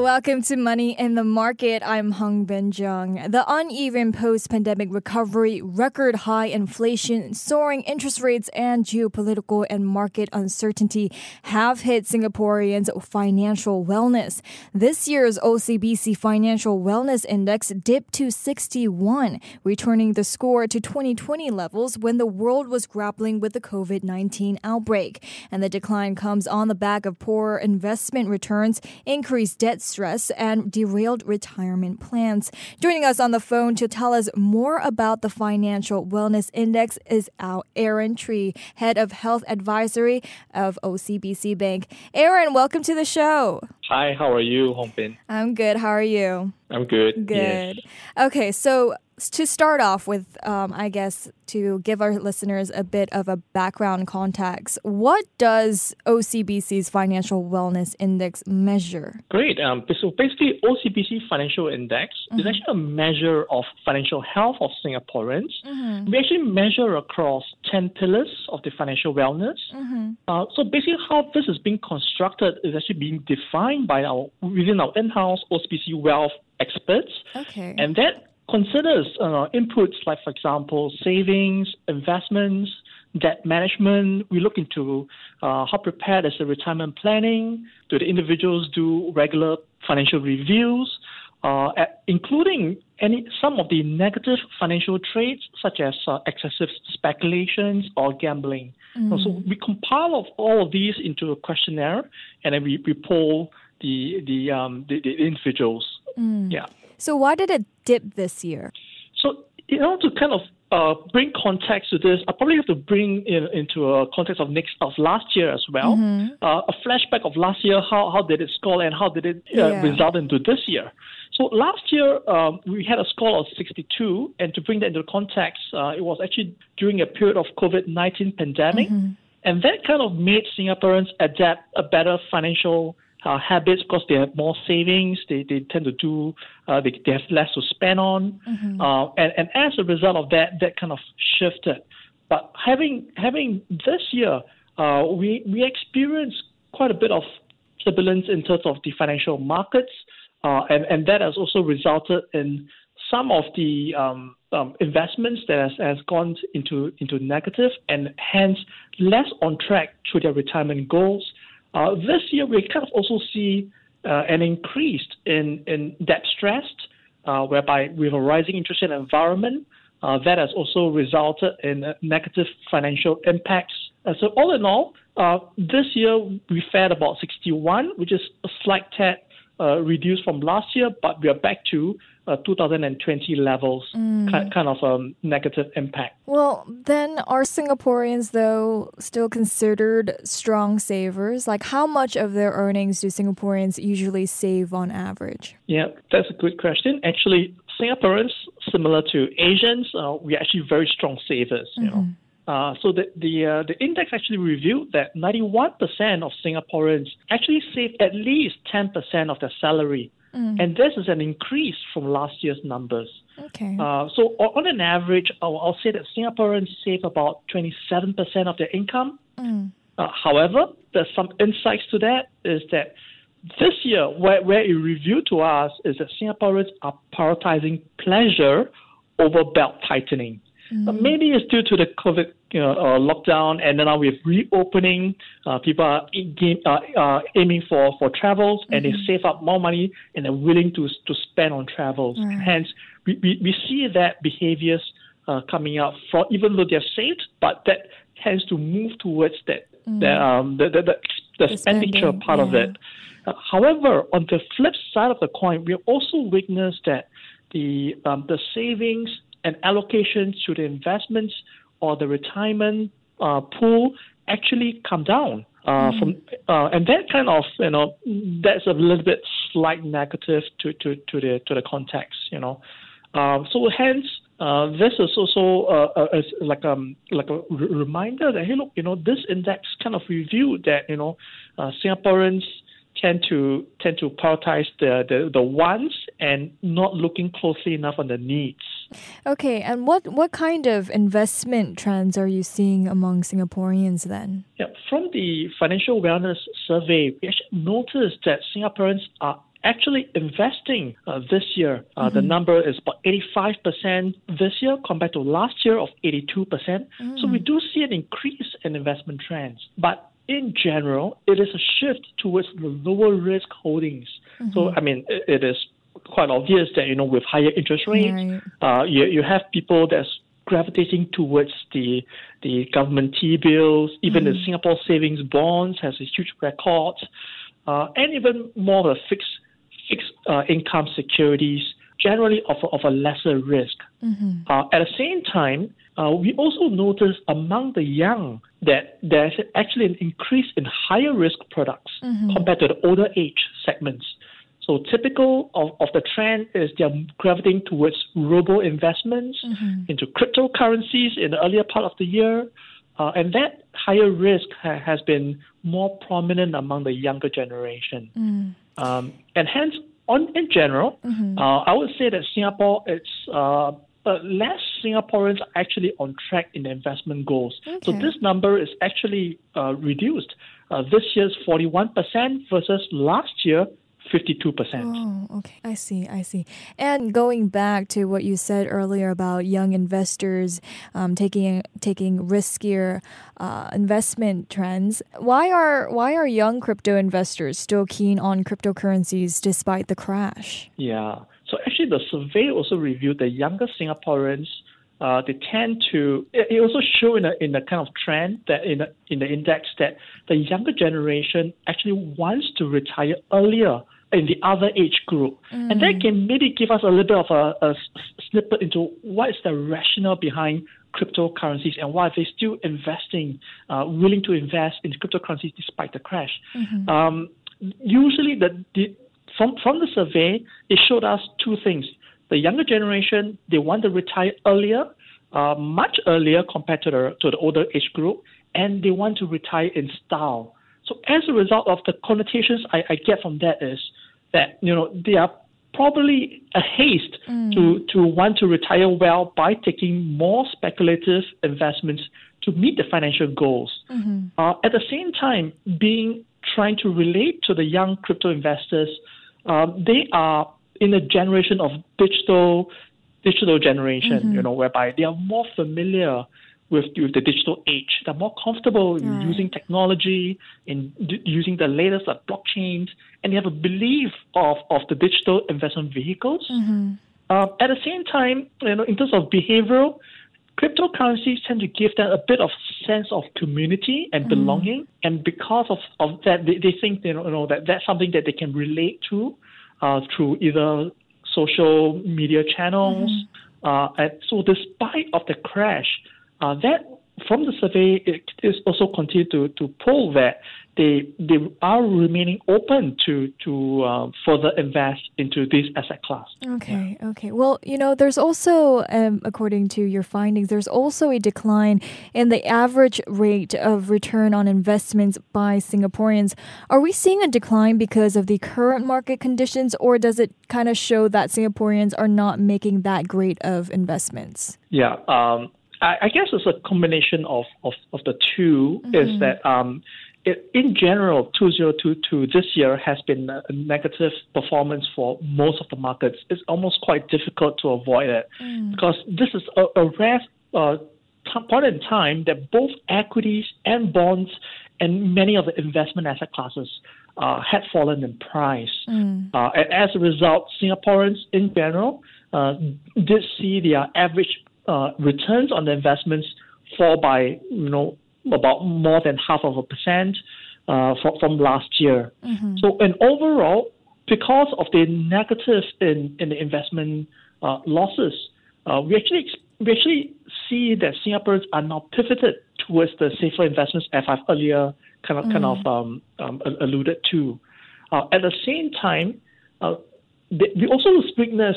Welcome to Money in the Market. I'm Hong Bin Jeong. The uneven post pandemic recovery, record high inflation, soaring interest rates, and geopolitical and market uncertainty have hit Singaporeans' financial wellness. This year's OCBC Financial Wellness Index dipped to 61, returning the score to 2020 levels when the world was grappling with the COVID 19 outbreak. And the decline comes on the back of poor investment returns, increased debt stress, and derailed retirement plans. Joining us on the phone to tell us more about the Financial Wellness Index is our Aaron Tree, Head of Wealth Advisory of OCBC Bank. Aaron, welcome to the show. Hi, how are you, Hong Bin? I'm good. How are you? I'm good. Good. Yes. Okay, so to start off with, um, I guess to give our listeners a bit of a background context, what does OCBC's Financial Wellness Index measure? Great. Um, so basically, OCBC Financial Index is actually a measure of financial health of Singaporeans. We actually measure across 10 pillars of the financial wellness. Uh, so basically, how this is being constructed is actually being defined by our within our in-house OCBC Wealth experts. Okay. And that considers uh, inputs like, for example, savings, investments, debt management. We look into uh, how prepared is the retirement planning. Do the individuals do regular financial reviews, uh, including any some of the negative financial traits such as uh, excessive speculations or gambling. So we compile of all of these into a questionnaire, and then we, we poll the the, um, the the individuals. Yeah. So why did it dip this year? So, in order to kind of uh, bring context to this, I probably have to bring in, into a context of next of last year as well. Uh, a flashback of last year. How how did it score and how did it uh, Yeah. result into this year? So last year um, we had a score of 62, and to bring that into context, uh, it was actually during a period of COVID-19 pandemic, and that kind of made Singaporeans adapt a better financial uh, habits because they have more savings. They, they tend to do uh, they, they have less to spend on, uh, and and as a result of that, that kind of shifted. But having having this year, uh, we we experienced quite a bit of turbulence in terms of the financial markets, uh, and and that has also resulted in some of the um, um, investments that has, has gone into into negative, and hence less on track to their retirement goals. Uh, this year, we kind of also see uh, an increase in, in debt stress, uh, whereby with a rising interest rate environment, uh, that has also resulted in uh, negative financial impacts. Uh, so all in all, uh, this year we fared about 61, which is a slight tad uh, reduced from last year, but we are back to uh, 2020 levels, ki- kind of um, negative impact. Well, then are Singaporeans though still considered strong savers? Like how much of their earnings do Singaporeans usually save on average? Yeah, that's a good question. Actually, Singaporeans, similar to Asians, uh, we're actually very strong savers. You know, uh, so the the uh, the index actually revealed that 91% of Singaporeans actually save at least 10% of their salary, and this is an increase from last year's numbers. Okay. Uh, so on an average, I'll, I'll say that Singaporeans save about 27% of their income. Uh, however, there's some insights to that is that this year, where, where it revealed to us is that Singaporeans are prioritizing pleasure over belt tightening. Uh, maybe it's due to the COVID you know, uh, lockdown, and then now with reopening, uh, people are uh, uh, aiming for, for travels, and they save up more money and they're willing to to spend on travels. Hence, we, we, we see that behaviors uh, coming up from even though they're saved, but that tends to move towards that the, um, the, the, the, the The expenditure spending, part of it. Uh, however, on the flip side of the coin, we also witnessed that the um, the savings and allocations to the investments or the retirement uh, pool actually come down. Uh, from uh, and that kind of you know that's a little bit slight negative to, to, to the to the context you know um, so hence uh, this is also uh, uh, like um like a r- reminder that hey look you know this index kind of reviewed that you know uh, Singaporeans tend to tend to prioritize the, the, the wants and not looking closely enough on the needs. Okay, and what, what kind of investment trends are you seeing among Singaporeans then? Yeah, from the financial wellness survey, we actually noticed that Singaporeans are actually investing uh, this year. Uh, mm-hmm. The number is about 85% this year compared to last year of 82%. Mm. So we do see an increase in investment trends. But in general, it is a shift towards the lower risk holdings. Mm-hmm. So, I mean, it, it is quite obvious that, you know, with higher interest rates, right. uh, you, you have people that's gravitating towards the the government T bills, even mm-hmm. the Singapore savings bonds has a huge record, uh, and even more of a fixed fixed uh, income securities, generally of, of a lesser risk. Mm-hmm. Uh, at the same time, uh, we also notice among the young that there's actually an increase in higher risk products mm-hmm. compared to the older age segments. So typical of, of the trend is they're gravitating towards robo investments mm-hmm. into cryptocurrencies in the earlier part of the year. Uh, and that higher risk ha- has been more prominent among the younger generation. Mm. Um, and hence, on, in general, mm-hmm. uh, I would say that Singapore, it's uh, less Singaporeans are actually on track in their investment goals. Okay. So this number is actually uh, reduced. Uh, this year's 41% versus last year 52%. Oh, okay. I see. I see. And going back to what you said earlier about young investors um, taking taking riskier uh, investment trends, why are why are young crypto investors still keen on cryptocurrencies despite the crash? Yeah. So actually, the survey also reviewed the younger Singaporeans. Uh, they tend to. It also show in a in a kind of trend that in a, in the index that the younger generation actually wants to retire earlier in the other age group. Mm. And that can maybe give us a little bit of a, a snippet into what is the rationale behind cryptocurrencies and why they're still investing, uh, willing to invest in cryptocurrencies despite the crash. Mm-hmm. Um, usually, the, the, from, from the survey, it showed us two things. The younger generation, they want to retire earlier, uh, much earlier compared to the, to the older age group, and they want to retire in style. So as a result of the connotations I, I get from that is that you know they are probably a haste mm. to to want to retire well by taking more speculative investments to meet the financial goals. Mm-hmm. Uh, at the same time, being trying to relate to the young crypto investors, um, they are in a generation of digital digital generation, mm-hmm. you know, whereby they are more familiar with, with the digital age. They're more comfortable in right. using technology, in d- using the latest like blockchains, and they have a belief of, of the digital investment vehicles. Mm-hmm. Uh, at the same time, you know, in terms of behavioral, cryptocurrencies tend to give them a bit of sense of community and mm-hmm. belonging, and because of, of that, they, they think you know, you know that that's something that they can relate to uh, through either social media channels. Mm-hmm. Uh, and so, despite of the crash, uh, that from the survey, it is also continued to, to pull that they they are remaining open to to uh, further invest into this asset class. Okay, yeah. okay. Well, you know, there's also, um, according to your findings, there's also a decline in the average rate of return on investments by Singaporeans. Are we seeing a decline because of the current market conditions, or does it kind of show that Singaporeans are not making that great of investments? Yeah. Um, I, I guess it's a combination of, of, of the 2 mm-hmm. Is that um, it, in general, 2022 this year has been a negative performance for most of the markets. It's almost quite difficult to avoid it mm. because this is a, a rare uh, point in time that both equities and bonds and many of the investment asset classes uh, had fallen in price. Mm. Uh, and as a result, Singaporeans in general uh, did see their average uh, returns on the investments fall by you know about more than half of a percent uh, from, from last year. Mm-hmm. So, and overall, because of the negative in, in the investment uh, losses, uh, we actually we actually see that Singaporeans are now pivoted towards the safer investments, as I've earlier kind of mm. kind of mm. um, um, alluded to. Uh, at the same time, uh, we also witness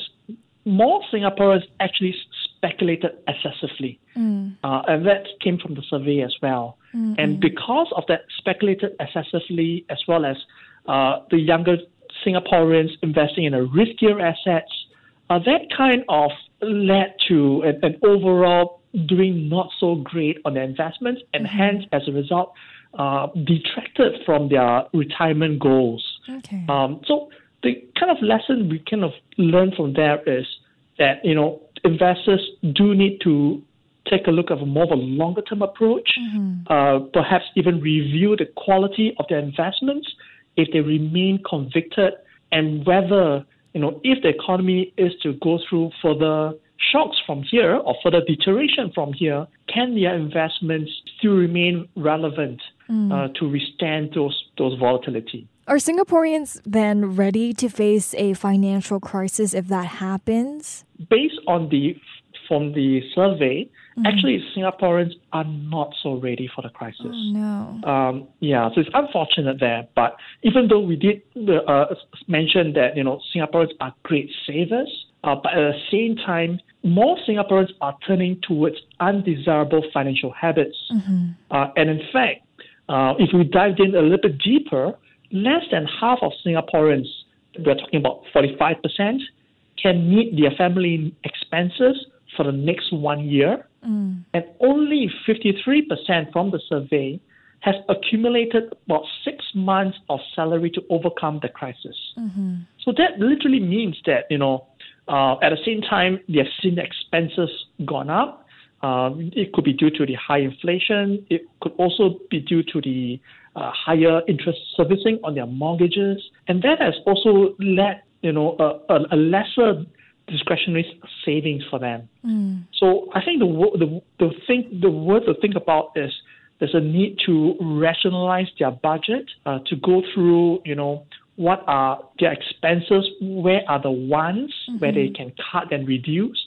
more Singaporeans actually speculated excessively. Mm. Uh, and that came from the survey as well. Mm-hmm. And because of that speculated excessively, as well as uh, the younger Singaporeans investing in a riskier assets. Uh, that kind of led to an, an, overall doing not so great on their investments, and mm-hmm. hence, as a result, uh, detracted from their retirement goals. Okay. Um, so the kind of lesson we kind of learn from there is that you know investors do need to take a look at a more of a longer term approach, mm-hmm. uh, perhaps even review the quality of their investments if they remain convicted and whether, you know, if the economy is to go through further shocks from here or further deterioration from here, can their investments still remain relevant mm. uh, to withstand those, those volatility? Are Singaporeans then ready to face a financial crisis if that happens? Based on the from the survey, mm-hmm. actually Singaporeans are not so ready for the crisis. Oh, no. Um, yeah, so it's unfortunate there. But even though we did uh, mention that you know Singaporeans are great savers, uh, but at the same time, more Singaporeans are turning towards undesirable financial habits. Mm-hmm. Uh, and in fact, uh, if we dive in a little bit deeper, less than half of Singaporeans, we're talking about 45%, can meet their family expenses for the next one year. Mm. And only 53% from the survey has accumulated about six months of salary to overcome the crisis. Mm-hmm. So that literally means that, you know, uh, at the same time, they have seen the expenses gone up. Um, it could be due to the high inflation. It could also be due to the uh, higher interest servicing on their mortgages, and that has also led you know a, a, a lesser discretionary savings for them. Mm. So I think the the the thing the word to think about is there's a need to rationalize their budget uh, to go through you know what are their expenses, where are the ones mm-hmm. where they can cut and reduce,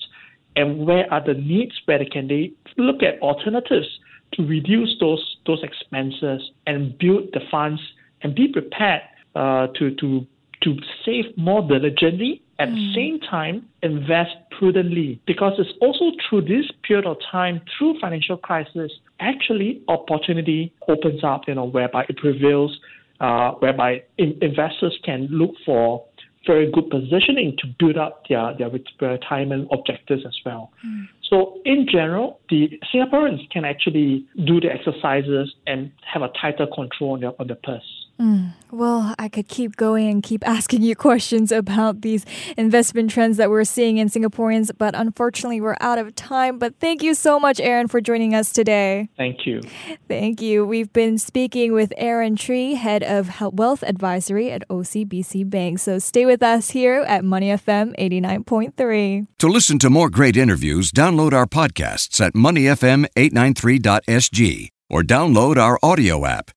and where are the needs where they can they look at alternatives to reduce those those expenses and build the funds and be prepared uh, to to to save more diligently at mm. the same time invest prudently because it's also through this period of time through financial crisis actually opportunity opens up you know whereby it prevails uh, whereby in- investors can look for very good positioning to build up their, their retirement objectives as well. Mm. So in general, the Singaporeans can actually do the exercises and have a tighter control on their, on their purse. Mm. Well, I could keep going and keep asking you questions about these investment trends that we're seeing in Singaporeans, but unfortunately, we're out of time. But thank you so much, Aaron, for joining us today. Thank you. Thank you. We've been speaking with Aaron Tree, head of Wealth Advisory at OCBC Bank. So stay with us here at Money FM 89.3. To listen to more great interviews, download our podcasts at moneyfm893.sg or download our AWEDIO app.